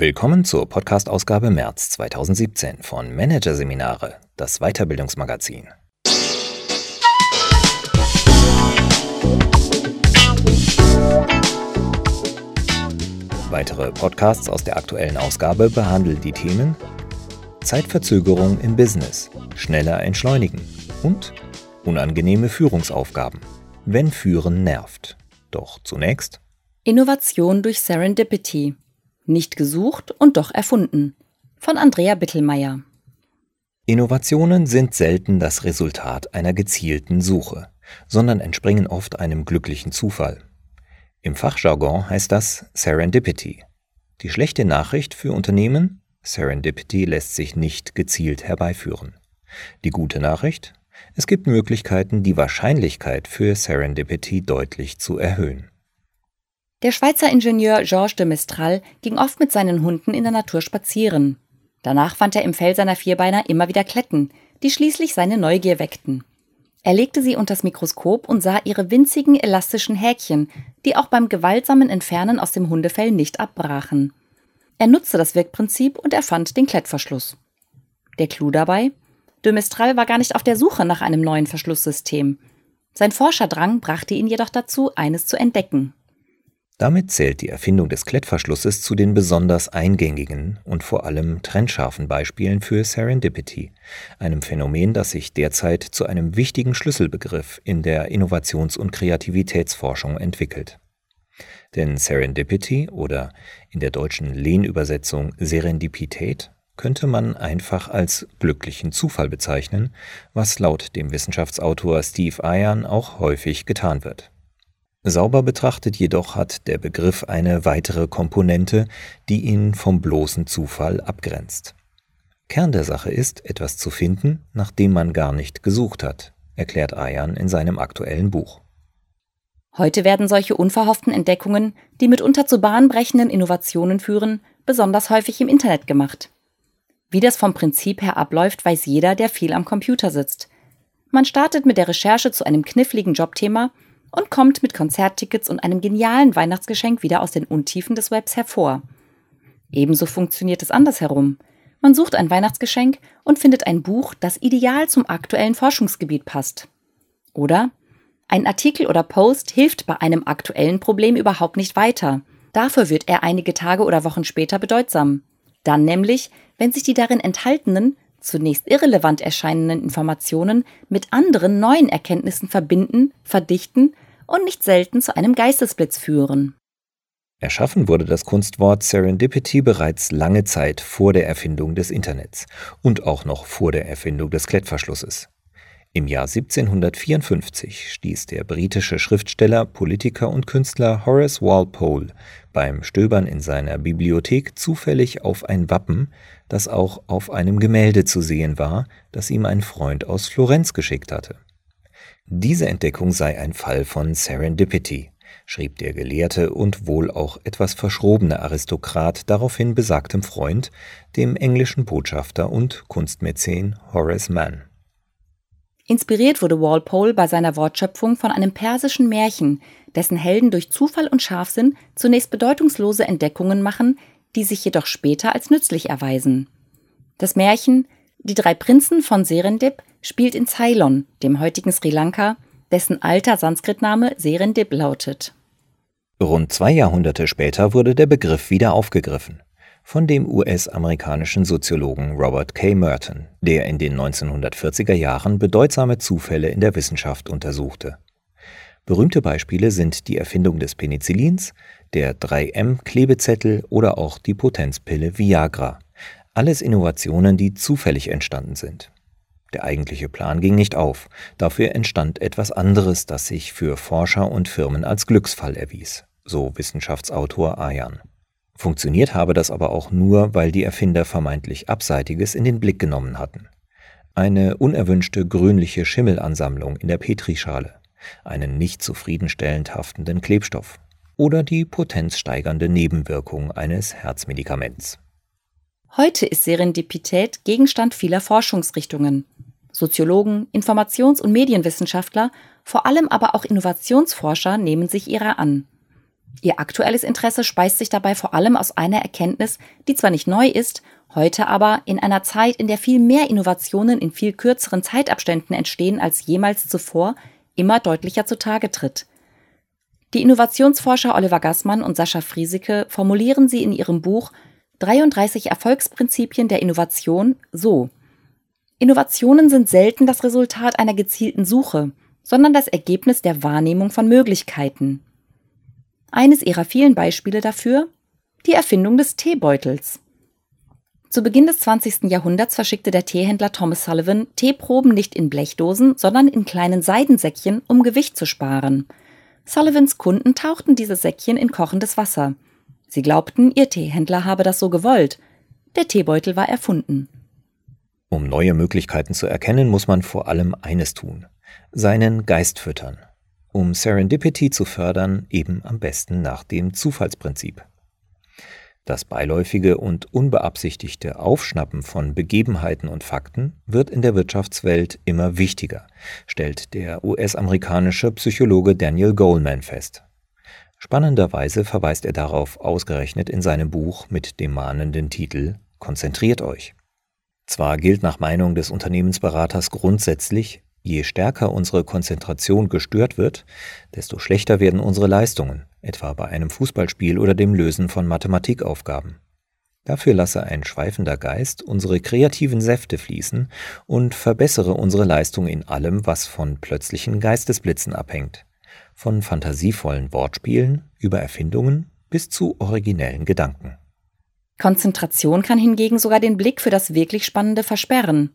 Willkommen zur Podcast-Ausgabe März 2017 von Managerseminare, das Weiterbildungsmagazin. Weitere Podcasts aus der aktuellen Ausgabe behandeln die Themen Zeitverzögerung im Business, schneller entschleunigen und unangenehme Führungsaufgaben, wenn Führen nervt. Doch zunächst Innovation durch Serendipity nicht gesucht und doch erfunden. Von Andrea Bittelmeier. Innovationen sind selten das Resultat einer gezielten Suche, sondern entspringen oft einem glücklichen Zufall. Im Fachjargon heißt das Serendipity. Die schlechte Nachricht für Unternehmen? Serendipity lässt sich nicht gezielt herbeiführen. Die gute Nachricht? Es gibt Möglichkeiten, die Wahrscheinlichkeit für Serendipity deutlich zu erhöhen. Der Schweizer Ingenieur Georges de Mestral ging oft mit seinen Hunden in der Natur spazieren. Danach fand er im Fell seiner Vierbeiner immer wieder Kletten, die schließlich seine Neugier weckten. Er legte sie unters Mikroskop und sah ihre winzigen elastischen Häkchen, die auch beim gewaltsamen Entfernen aus dem Hundefell nicht abbrachen. Er nutzte das Wirkprinzip und erfand den Klettverschluss. Der Clou dabei? De Mestral war gar nicht auf der Suche nach einem neuen Verschlusssystem. Sein Forscherdrang brachte ihn jedoch dazu, eines zu entdecken. Damit zählt die Erfindung des Klettverschlusses zu den besonders eingängigen und vor allem trennscharfen Beispielen für Serendipity, einem Phänomen, das sich derzeit zu einem wichtigen Schlüsselbegriff in der Innovations- und Kreativitätsforschung entwickelt. Denn Serendipity oder in der deutschen Lehnübersetzung Serendipität könnte man einfach als glücklichen Zufall bezeichnen, was laut dem Wissenschaftsautor Steve Ian auch häufig getan wird. Sauber betrachtet jedoch hat der Begriff eine weitere Komponente, die ihn vom bloßen Zufall abgrenzt. Kern der Sache ist, etwas zu finden, nach dem man gar nicht gesucht hat, erklärt Ayan in seinem aktuellen Buch. Heute werden solche unverhofften Entdeckungen, die mitunter zu bahnbrechenden Innovationen führen, besonders häufig im Internet gemacht. Wie das vom Prinzip her abläuft, weiß jeder, der viel am Computer sitzt. Man startet mit der Recherche zu einem kniffligen Jobthema und kommt mit Konzerttickets und einem genialen Weihnachtsgeschenk wieder aus den Untiefen des Webs hervor. Ebenso funktioniert es andersherum. Man sucht ein Weihnachtsgeschenk und findet ein Buch, das ideal zum aktuellen Forschungsgebiet passt. Oder ein Artikel oder Post hilft bei einem aktuellen Problem überhaupt nicht weiter. Dafür wird er einige Tage oder Wochen später bedeutsam. Dann nämlich, wenn sich die darin enthaltenen, zunächst irrelevant erscheinenden Informationen mit anderen neuen Erkenntnissen verbinden, verdichten und nicht selten zu einem Geistesblitz führen. Erschaffen wurde das Kunstwort Serendipity bereits lange Zeit vor der Erfindung des Internets und auch noch vor der Erfindung des Klettverschlusses. Im Jahr 1754 stieß der britische Schriftsteller, Politiker und Künstler Horace Walpole beim Stöbern in seiner Bibliothek zufällig auf ein Wappen, das auch auf einem Gemälde zu sehen war, das ihm ein Freund aus Florenz geschickt hatte. Diese Entdeckung sei ein Fall von Serendipity, schrieb der gelehrte und wohl auch etwas verschrobene Aristokrat daraufhin besagtem Freund, dem englischen Botschafter und Kunstmäzen Horace Mann. Inspiriert wurde Walpole bei seiner Wortschöpfung von einem persischen Märchen, dessen Helden durch Zufall und Scharfsinn zunächst bedeutungslose Entdeckungen machen, die sich jedoch später als nützlich erweisen. Das Märchen Die drei Prinzen von Serendip spielt in Ceylon, dem heutigen Sri Lanka, dessen alter Sanskritname Serendip lautet. Rund zwei Jahrhunderte später wurde der Begriff wieder aufgegriffen von dem US-amerikanischen Soziologen Robert K. Merton, der in den 1940er Jahren bedeutsame Zufälle in der Wissenschaft untersuchte. Berühmte Beispiele sind die Erfindung des Penicillins, der 3M-Klebezettel oder auch die Potenzpille Viagra. Alles Innovationen, die zufällig entstanden sind. Der eigentliche Plan ging nicht auf, dafür entstand etwas anderes, das sich für Forscher und Firmen als Glücksfall erwies, so Wissenschaftsautor Ayan. Funktioniert habe das aber auch nur, weil die Erfinder vermeintlich Abseitiges in den Blick genommen hatten. Eine unerwünschte grünliche Schimmelansammlung in der Petrischale, einen nicht zufriedenstellend haftenden Klebstoff oder die potenzsteigernde Nebenwirkung eines Herzmedikaments. Heute ist Serendipität Gegenstand vieler Forschungsrichtungen. Soziologen, Informations- und Medienwissenschaftler, vor allem aber auch Innovationsforscher nehmen sich ihrer an. Ihr aktuelles Interesse speist sich dabei vor allem aus einer Erkenntnis, die zwar nicht neu ist, heute aber in einer Zeit, in der viel mehr Innovationen in viel kürzeren Zeitabständen entstehen als jemals zuvor, immer deutlicher zutage tritt. Die Innovationsforscher Oliver Gassmann und Sascha Friesike formulieren sie in ihrem Buch 33 Erfolgsprinzipien der Innovation so. Innovationen sind selten das Resultat einer gezielten Suche, sondern das Ergebnis der Wahrnehmung von Möglichkeiten. Eines ihrer vielen Beispiele dafür die Erfindung des Teebeutels. Zu Beginn des 20. Jahrhunderts verschickte der Teehändler Thomas Sullivan Teeproben nicht in Blechdosen, sondern in kleinen Seidensäckchen, um Gewicht zu sparen. Sullivans Kunden tauchten diese Säckchen in kochendes Wasser. Sie glaubten, ihr Teehändler habe das so gewollt. Der Teebeutel war erfunden. Um neue Möglichkeiten zu erkennen, muss man vor allem eines tun: seinen Geist füttern um Serendipity zu fördern, eben am besten nach dem Zufallsprinzip. Das beiläufige und unbeabsichtigte Aufschnappen von Begebenheiten und Fakten wird in der Wirtschaftswelt immer wichtiger, stellt der US-amerikanische Psychologe Daniel Goleman fest. Spannenderweise verweist er darauf ausgerechnet in seinem Buch mit dem mahnenden Titel Konzentriert euch. Zwar gilt nach Meinung des Unternehmensberaters grundsätzlich, Je stärker unsere Konzentration gestört wird, desto schlechter werden unsere Leistungen, etwa bei einem Fußballspiel oder dem Lösen von Mathematikaufgaben. Dafür lasse ein schweifender Geist unsere kreativen Säfte fließen und verbessere unsere Leistung in allem, was von plötzlichen Geistesblitzen abhängt, von fantasievollen Wortspielen über Erfindungen bis zu originellen Gedanken. Konzentration kann hingegen sogar den Blick für das wirklich Spannende versperren.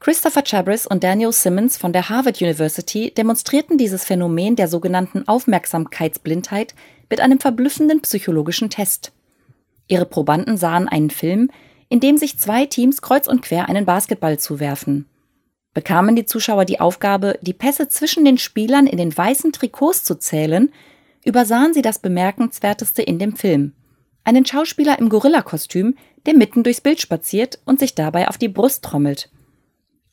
Christopher Chabris und Daniel Simmons von der Harvard University demonstrierten dieses Phänomen der sogenannten Aufmerksamkeitsblindheit mit einem verblüffenden psychologischen Test. Ihre Probanden sahen einen Film, in dem sich zwei Teams kreuz und quer einen Basketball zuwerfen. Bekamen die Zuschauer die Aufgabe, die Pässe zwischen den Spielern in den weißen Trikots zu zählen, übersahen sie das Bemerkenswerteste in dem Film. Einen Schauspieler im Gorillakostüm, der mitten durchs Bild spaziert und sich dabei auf die Brust trommelt.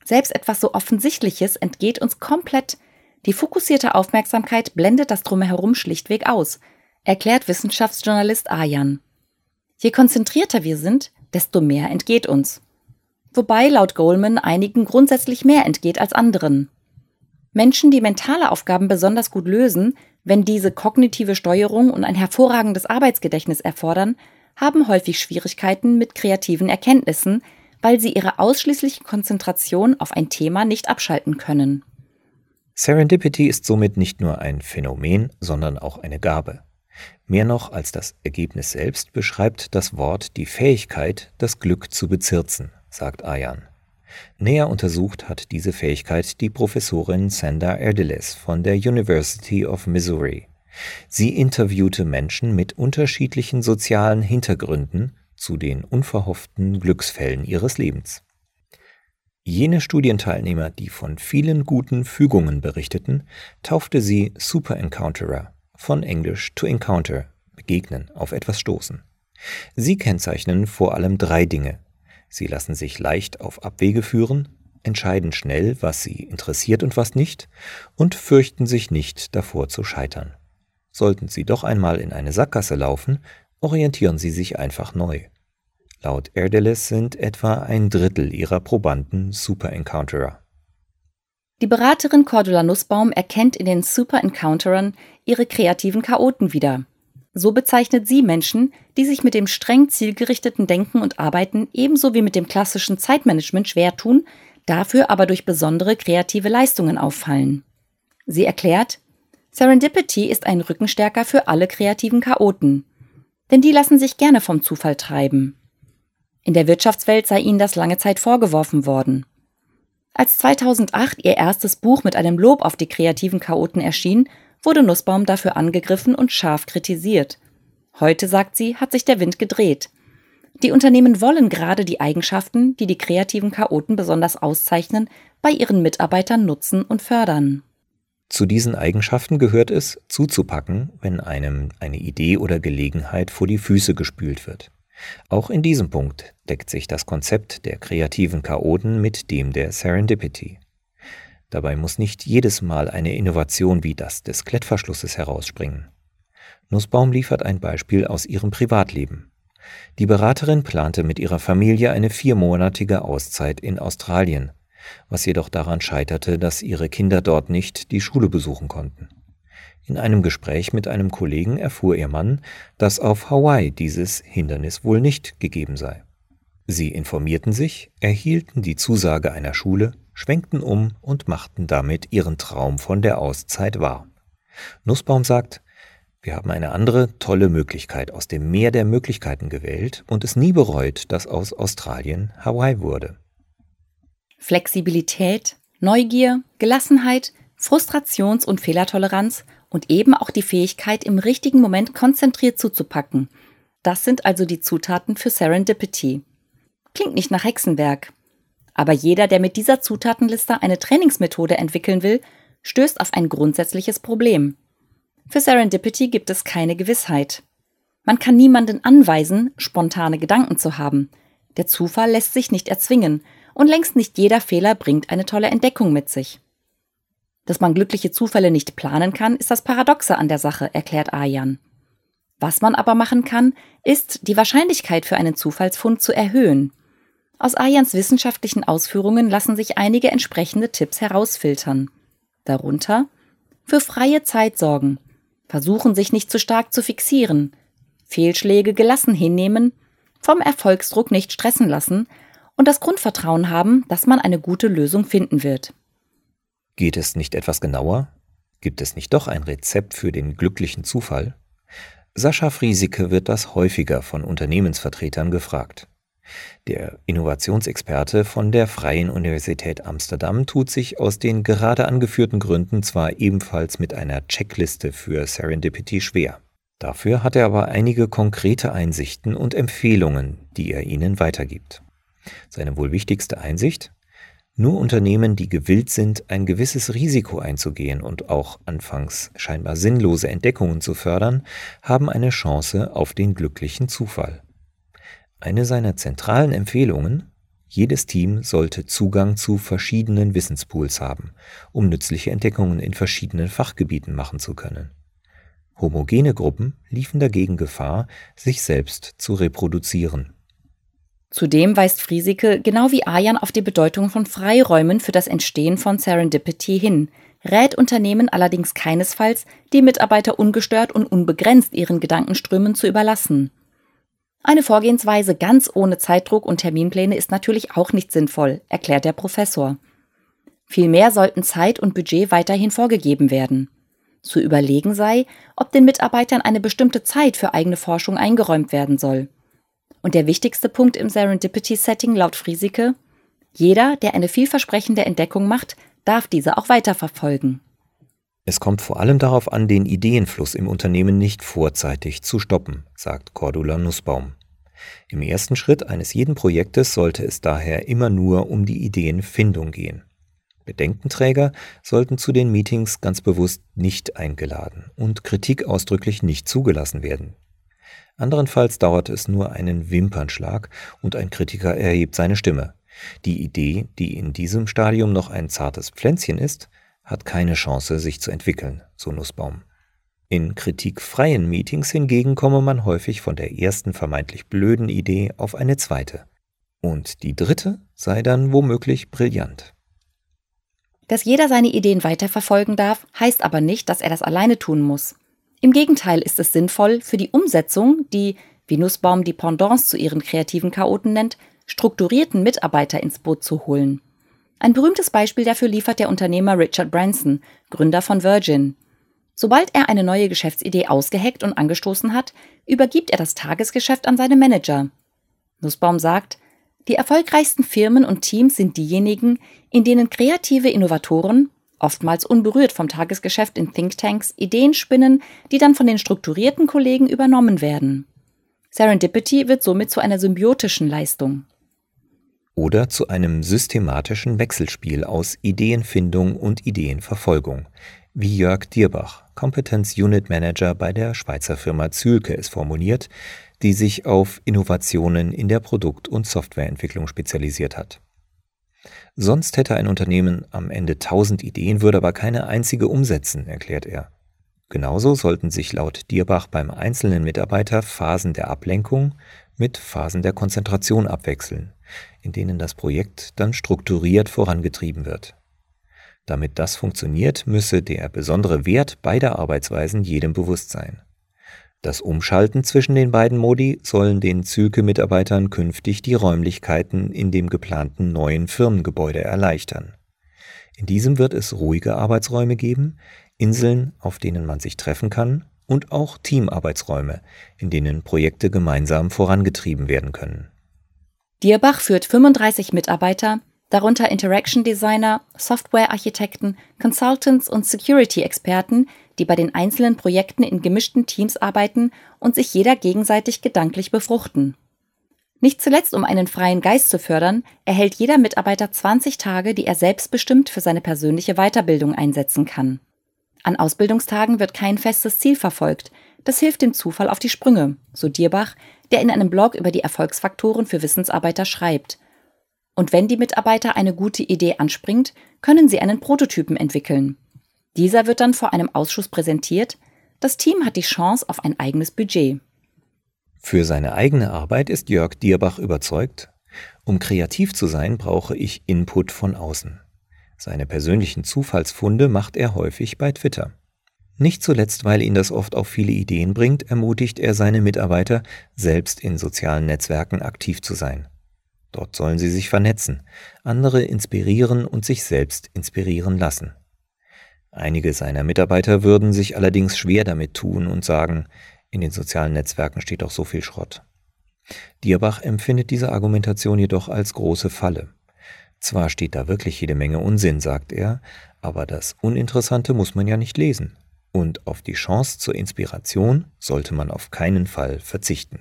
Selbst etwas so Offensichtliches entgeht uns komplett. Die fokussierte Aufmerksamkeit blendet das Drumherum schlichtweg aus, erklärt Wissenschaftsjournalist Ayan. Je konzentrierter wir sind, desto mehr entgeht uns. Wobei laut Goldman einigen grundsätzlich mehr entgeht als anderen. Menschen, die mentale Aufgaben besonders gut lösen, wenn diese kognitive Steuerung und ein hervorragendes Arbeitsgedächtnis erfordern, haben häufig Schwierigkeiten mit kreativen Erkenntnissen, weil sie ihre ausschließliche Konzentration auf ein Thema nicht abschalten können. Serendipity ist somit nicht nur ein Phänomen, sondern auch eine Gabe. Mehr noch als das Ergebnis selbst beschreibt das Wort die Fähigkeit, das Glück zu bezirzen, sagt Ayan. Näher untersucht hat diese Fähigkeit die Professorin Sandra Erdeles von der University of Missouri. Sie interviewte Menschen mit unterschiedlichen sozialen Hintergründen zu den unverhofften Glücksfällen ihres Lebens. Jene Studienteilnehmer, die von vielen guten Fügungen berichteten, taufte sie Super Encounterer, von Englisch to encounter, begegnen, auf etwas stoßen. Sie kennzeichnen vor allem drei Dinge. Sie lassen sich leicht auf Abwege führen, entscheiden schnell, was sie interessiert und was nicht, und fürchten sich nicht davor zu scheitern. Sollten sie doch einmal in eine Sackgasse laufen, orientieren sie sich einfach neu. Laut Erdeles sind etwa ein Drittel ihrer Probanden Super Encounterer. Die Beraterin Cordula Nussbaum erkennt in den Super Encounterern ihre kreativen Chaoten wieder. So bezeichnet sie Menschen, die sich mit dem streng zielgerichteten Denken und Arbeiten ebenso wie mit dem klassischen Zeitmanagement schwer tun, dafür aber durch besondere kreative Leistungen auffallen. Sie erklärt, Serendipity ist ein Rückenstärker für alle kreativen Chaoten denn die lassen sich gerne vom Zufall treiben. In der Wirtschaftswelt sei ihnen das lange Zeit vorgeworfen worden. Als 2008 ihr erstes Buch mit einem Lob auf die kreativen Chaoten erschien, wurde Nussbaum dafür angegriffen und scharf kritisiert. Heute, sagt sie, hat sich der Wind gedreht. Die Unternehmen wollen gerade die Eigenschaften, die die kreativen Chaoten besonders auszeichnen, bei ihren Mitarbeitern nutzen und fördern. Zu diesen Eigenschaften gehört es, zuzupacken, wenn einem eine Idee oder Gelegenheit vor die Füße gespült wird. Auch in diesem Punkt deckt sich das Konzept der kreativen Chaoten mit dem der Serendipity. Dabei muss nicht jedes Mal eine Innovation wie das des Klettverschlusses herausspringen. Nussbaum liefert ein Beispiel aus ihrem Privatleben. Die Beraterin plante mit ihrer Familie eine viermonatige Auszeit in Australien, was jedoch daran scheiterte, dass ihre Kinder dort nicht die Schule besuchen konnten. In einem Gespräch mit einem Kollegen erfuhr ihr Mann, dass auf Hawaii dieses Hindernis wohl nicht gegeben sei. Sie informierten sich, erhielten die Zusage einer Schule, schwenkten um und machten damit ihren Traum von der Auszeit wahr. Nussbaum sagt, wir haben eine andere tolle Möglichkeit aus dem Meer der Möglichkeiten gewählt und es nie bereut, dass aus Australien Hawaii wurde. Flexibilität, Neugier, Gelassenheit, Frustrations- und Fehlertoleranz und eben auch die Fähigkeit, im richtigen Moment konzentriert zuzupacken. Das sind also die Zutaten für Serendipity. Klingt nicht nach Hexenwerk. Aber jeder, der mit dieser Zutatenliste eine Trainingsmethode entwickeln will, stößt auf ein grundsätzliches Problem. Für Serendipity gibt es keine Gewissheit. Man kann niemanden anweisen, spontane Gedanken zu haben. Der Zufall lässt sich nicht erzwingen und längst nicht jeder Fehler bringt eine tolle Entdeckung mit sich. Dass man glückliche Zufälle nicht planen kann, ist das Paradoxe an der Sache, erklärt Ayan. Was man aber machen kann, ist, die Wahrscheinlichkeit für einen Zufallsfund zu erhöhen. Aus Ayans wissenschaftlichen Ausführungen lassen sich einige entsprechende Tipps herausfiltern. Darunter für freie Zeit sorgen, versuchen sich nicht zu stark zu fixieren, Fehlschläge gelassen hinnehmen, vom Erfolgsdruck nicht stressen lassen und das Grundvertrauen haben, dass man eine gute Lösung finden wird. Geht es nicht etwas genauer? Gibt es nicht doch ein Rezept für den glücklichen Zufall? Sascha Friesike wird das häufiger von Unternehmensvertretern gefragt. Der Innovationsexperte von der Freien Universität Amsterdam tut sich aus den gerade angeführten Gründen zwar ebenfalls mit einer Checkliste für Serendipity schwer. Dafür hat er aber einige konkrete Einsichten und Empfehlungen, die er Ihnen weitergibt. Seine wohl wichtigste Einsicht? Nur Unternehmen, die gewillt sind, ein gewisses Risiko einzugehen und auch anfangs scheinbar sinnlose Entdeckungen zu fördern, haben eine Chance auf den glücklichen Zufall. Eine seiner zentralen Empfehlungen jedes Team sollte Zugang zu verschiedenen Wissenspools haben, um nützliche Entdeckungen in verschiedenen Fachgebieten machen zu können. Homogene Gruppen liefen dagegen Gefahr, sich selbst zu reproduzieren. Zudem weist Friesike genau wie Ayan auf die Bedeutung von Freiräumen für das Entstehen von Serendipity hin, rät Unternehmen allerdings keinesfalls, die Mitarbeiter ungestört und unbegrenzt ihren Gedankenströmen zu überlassen. Eine Vorgehensweise ganz ohne Zeitdruck und Terminpläne ist natürlich auch nicht sinnvoll, erklärt der Professor. Vielmehr sollten Zeit und Budget weiterhin vorgegeben werden. Zu überlegen sei, ob den Mitarbeitern eine bestimmte Zeit für eigene Forschung eingeräumt werden soll. Und der wichtigste Punkt im Serendipity-Setting laut Friesike, jeder, der eine vielversprechende Entdeckung macht, darf diese auch weiterverfolgen. Es kommt vor allem darauf an, den Ideenfluss im Unternehmen nicht vorzeitig zu stoppen, sagt Cordula Nussbaum. Im ersten Schritt eines jeden Projektes sollte es daher immer nur um die Ideenfindung gehen. Bedenkenträger sollten zu den Meetings ganz bewusst nicht eingeladen und Kritik ausdrücklich nicht zugelassen werden. Anderenfalls dauert es nur einen Wimpernschlag und ein Kritiker erhebt seine Stimme. Die Idee, die in diesem Stadium noch ein zartes Pflänzchen ist, hat keine Chance, sich zu entwickeln, so Nussbaum. In kritikfreien Meetings hingegen komme man häufig von der ersten vermeintlich blöden Idee auf eine zweite. Und die dritte sei dann womöglich brillant. Dass jeder seine Ideen weiterverfolgen darf, heißt aber nicht, dass er das alleine tun muss. Im Gegenteil ist es sinnvoll, für die Umsetzung, die, wie Nussbaum die Pendants zu ihren kreativen Chaoten nennt, strukturierten Mitarbeiter ins Boot zu holen. Ein berühmtes Beispiel dafür liefert der Unternehmer Richard Branson, Gründer von Virgin. Sobald er eine neue Geschäftsidee ausgeheckt und angestoßen hat, übergibt er das Tagesgeschäft an seine Manager. Nussbaum sagt, die erfolgreichsten Firmen und Teams sind diejenigen, in denen kreative Innovatoren, oftmals unberührt vom Tagesgeschäft in Thinktanks, Ideen spinnen, die dann von den strukturierten Kollegen übernommen werden. Serendipity wird somit zu einer symbiotischen Leistung. Oder zu einem systematischen Wechselspiel aus Ideenfindung und Ideenverfolgung, wie Jörg Dierbach, Competence Unit Manager bei der Schweizer Firma Zülke, es formuliert, die sich auf Innovationen in der Produkt- und Softwareentwicklung spezialisiert hat. Sonst hätte ein Unternehmen am Ende tausend Ideen, würde aber keine einzige umsetzen, erklärt er. Genauso sollten sich laut Dierbach beim einzelnen Mitarbeiter Phasen der Ablenkung mit Phasen der Konzentration abwechseln, in denen das Projekt dann strukturiert vorangetrieben wird. Damit das funktioniert, müsse der besondere Wert beider Arbeitsweisen jedem bewusst sein. Das Umschalten zwischen den beiden Modi sollen den Zülke-Mitarbeitern künftig die Räumlichkeiten in dem geplanten neuen Firmengebäude erleichtern. In diesem wird es ruhige Arbeitsräume geben, Inseln, auf denen man sich treffen kann, und auch Teamarbeitsräume, in denen Projekte gemeinsam vorangetrieben werden können. Dierbach führt 35 Mitarbeiter, darunter Interaction Designer, Software-Architekten, Consultants und Security-Experten, die bei den einzelnen Projekten in gemischten Teams arbeiten und sich jeder gegenseitig gedanklich befruchten. Nicht zuletzt, um einen freien Geist zu fördern, erhält jeder Mitarbeiter 20 Tage, die er selbstbestimmt für seine persönliche Weiterbildung einsetzen kann. An Ausbildungstagen wird kein festes Ziel verfolgt. Das hilft dem Zufall auf die Sprünge, so Dierbach, der in einem Blog über die Erfolgsfaktoren für Wissensarbeiter schreibt. Und wenn die Mitarbeiter eine gute Idee anspringt, können sie einen Prototypen entwickeln. Dieser wird dann vor einem Ausschuss präsentiert. Das Team hat die Chance auf ein eigenes Budget. Für seine eigene Arbeit ist Jörg Dierbach überzeugt, um kreativ zu sein, brauche ich Input von außen. Seine persönlichen Zufallsfunde macht er häufig bei Twitter. Nicht zuletzt, weil ihn das oft auf viele Ideen bringt, ermutigt er seine Mitarbeiter, selbst in sozialen Netzwerken aktiv zu sein. Dort sollen sie sich vernetzen, andere inspirieren und sich selbst inspirieren lassen. Einige seiner Mitarbeiter würden sich allerdings schwer damit tun und sagen, in den sozialen Netzwerken steht doch so viel Schrott. Dierbach empfindet diese Argumentation jedoch als große Falle. Zwar steht da wirklich jede Menge Unsinn, sagt er, aber das Uninteressante muss man ja nicht lesen. Und auf die Chance zur Inspiration sollte man auf keinen Fall verzichten.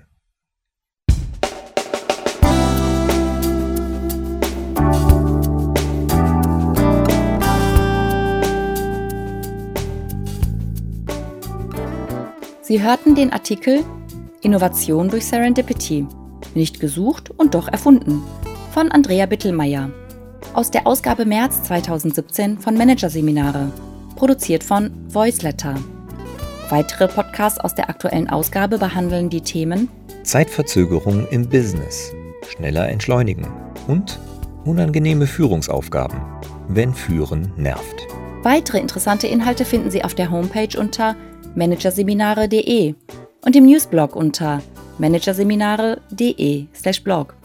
Sie hörten den Artikel Innovation durch Serendipity. Nicht gesucht und doch erfunden von Andrea Bittelmeier. Aus der Ausgabe März 2017 von Managerseminare. Produziert von Voiceletter. Weitere Podcasts aus der aktuellen Ausgabe behandeln die Themen Zeitverzögerung im Business, schneller entschleunigen und unangenehme Führungsaufgaben, wenn Führen nervt. Weitere interessante Inhalte finden Sie auf der Homepage unter managerseminare.de und im Newsblog unter managerseminare.de/blog.